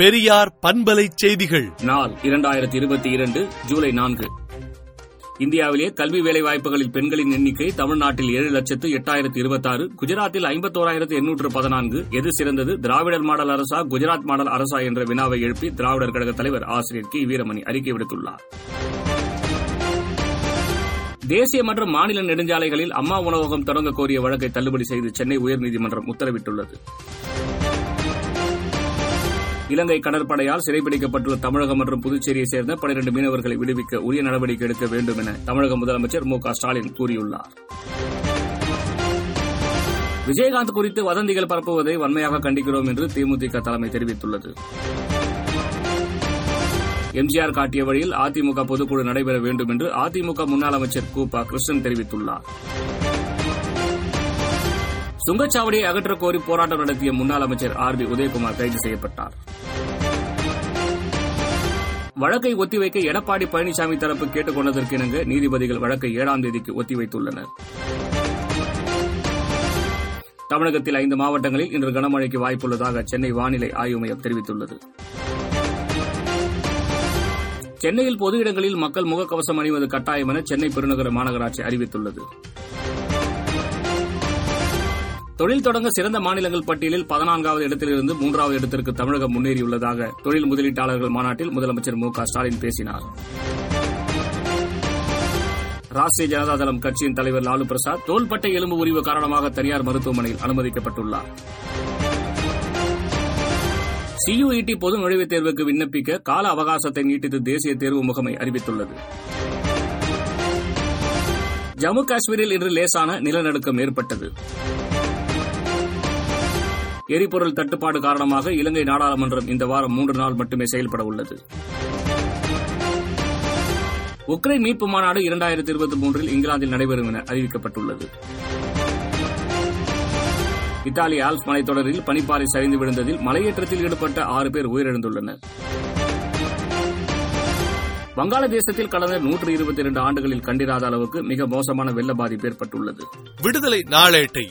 பெரியார் பண்பலை செய்திகள். நாள் இரண்டாயிரத்தி இருபத்தி இரண்டு ஜூலை நான்கு. இந்தியாவிலே கல்வி வேலைவாய்ப்புகளில் பெண்களின் எண்ணிக்கை தமிழ்நாட்டில் ஏழு லட்சத்து எட்டாயிரத்து இருபத்தாறு குஜராத்தில் ஐம்பத்தோராயிரத்து எண்ணூற்று பதினான்கு எது சிறந்தது? திராவிடர் மாடல் அரசா குஜராத் மாடல் அரசா என்ற வினாவை எழுப்பி திராவிடர் கழக தலைவர் ஆசிரியர் கி. வீரமணி அறிக்கை விடுத்துள்ளார். தேசிய மற்றும் மாநில நெடுஞ்சாலைகளில் அம்மா உணவகம் தொடங்க கோரிய வழக்கை தள்ளுபடி செய்து சென்னை உயர்நீதிமன்றம் உத்தரவிட்டுள்ளது. இலங்கை கடற்படையால் சிறைப்பிடிக்கப்பட்டுள்ள தமிழகம் மற்றும் புதுச்சேரியை சேர்ந்த பனிரண்டு மீனவர்களை விடுவிக்க உரிய நடவடிக்கை எடுக்க வேண்டும் என தமிழக முதலமைச்சர் மு ஸ்டாலின் கூறியுள்ளார். விஜயகாந்த் குறித்து வதந்திகள் பரப்புவதை வன்மையாக கண்டிக்கிறோம் என்று தேமுதிக தலைமை தெரிவித்துள்ளது. எம்ஜிஆர் காட்டிய வழியில் அதிமுக பொதுக்குழு நடைபெற வேண்டும் என்று அதிமுக முன்னாள் அமைச்சர் கு கிருஷ்ணன் தெரிவித்துள்ளார். சுங்கச்சாவடியை அகற்ற கோரி போராட்டம் நடத்திய முன்னாள் அமைச்சர் ஆர் பி உதயகுமார் கைது செய்யப்பட்டார். வழக்கை ஒத்திவைக்க எடப்பாடி பழனிசாமி தரப்பு கேட்டுக் கொண்டதற்கு இணங்க நீதிபதிகள் வழக்கை ஏழாம் தேதிக்கு ஒத்திவைத்துள்ளனர். தமிழகத்தில் ஐந்து மாவட்டங்களில் இன்று கனமழைக்கு வாய்ப்புள்ளதாக சென்னை வானிலை ஆய்வு மையம் தெரிவித்துள்ளது. சென்னையில் பொது இடங்களில் மக்கள் முகக்கவசம் அணிவது கட்டாயம் என சென்னை பெருநகர மாநகராட்சி அறிவித்துள்ளது. தொழில் தொடங்க சிறந்த மாநிலங்கள் பட்டியலில் பதினான்காவது இடத்திலிருந்து மூன்றாவது இடத்திற்கு தமிழகம் முன்னேறியுள்ளதாக தொழில் முதலீட்டாளர்கள் மாநாட்டில் முதலமைச்சர் மு க ஸ்டாலின் பேசினார். ராஷ்டிரிய ஜனதா தளம் கட்சியின் தலைவர் லாலு பிரசாத் தோள்பட்டை எலும்பு உரிவு காரணமாக தனியார் மருத்துவமனையில் அனுமதிக்கப்பட்டுள்ளார். சியுஇடி பொது நுழைவுத் தேர்வுக்கு விண்ணப்பிக்க கால அவகாசத்தை நீட்டித்து தேசிய தேர்வு முகமை அறிவித்துள்ளது. ஜம்மு காஷ்மீரில் இன்று லேசான நிலநடுக்கம் ஏற்பட்டது. எரிபொருள் தட்டுப்பாடு காரணமாக இலங்கை நாடாளுமன்றம் இந்த வாரம் மூன்று நாள் மட்டுமே செயல்பட உள்ளது. உக்ரைன் மீட்பு மாநாடு இரண்டாயிரத்தி இருபத்தி மூன்றில் இங்கிலாந்தில் நடைபெறும் என அறிவிக்கப்பட்டுள்ளது. இத்தாலி ஆல்ப் மலைத்தொடரில் பனிப்பாறை சரிந்து விழுந்ததில் மலையேற்றத்தில் ஈடுபட்ட ஆறு பேர் உயிரிழந்துள்ளனர். வங்காளதேசத்தில் கடந்த நூற்று இருபத்தி இரண்டு ஆண்டுகளில் கண்டிராத அளவுக்கு மிக மோசமான வெள்ள பாதிப்பு ஏற்பட்டுள்ளது. விடுதலை நாளேட்டை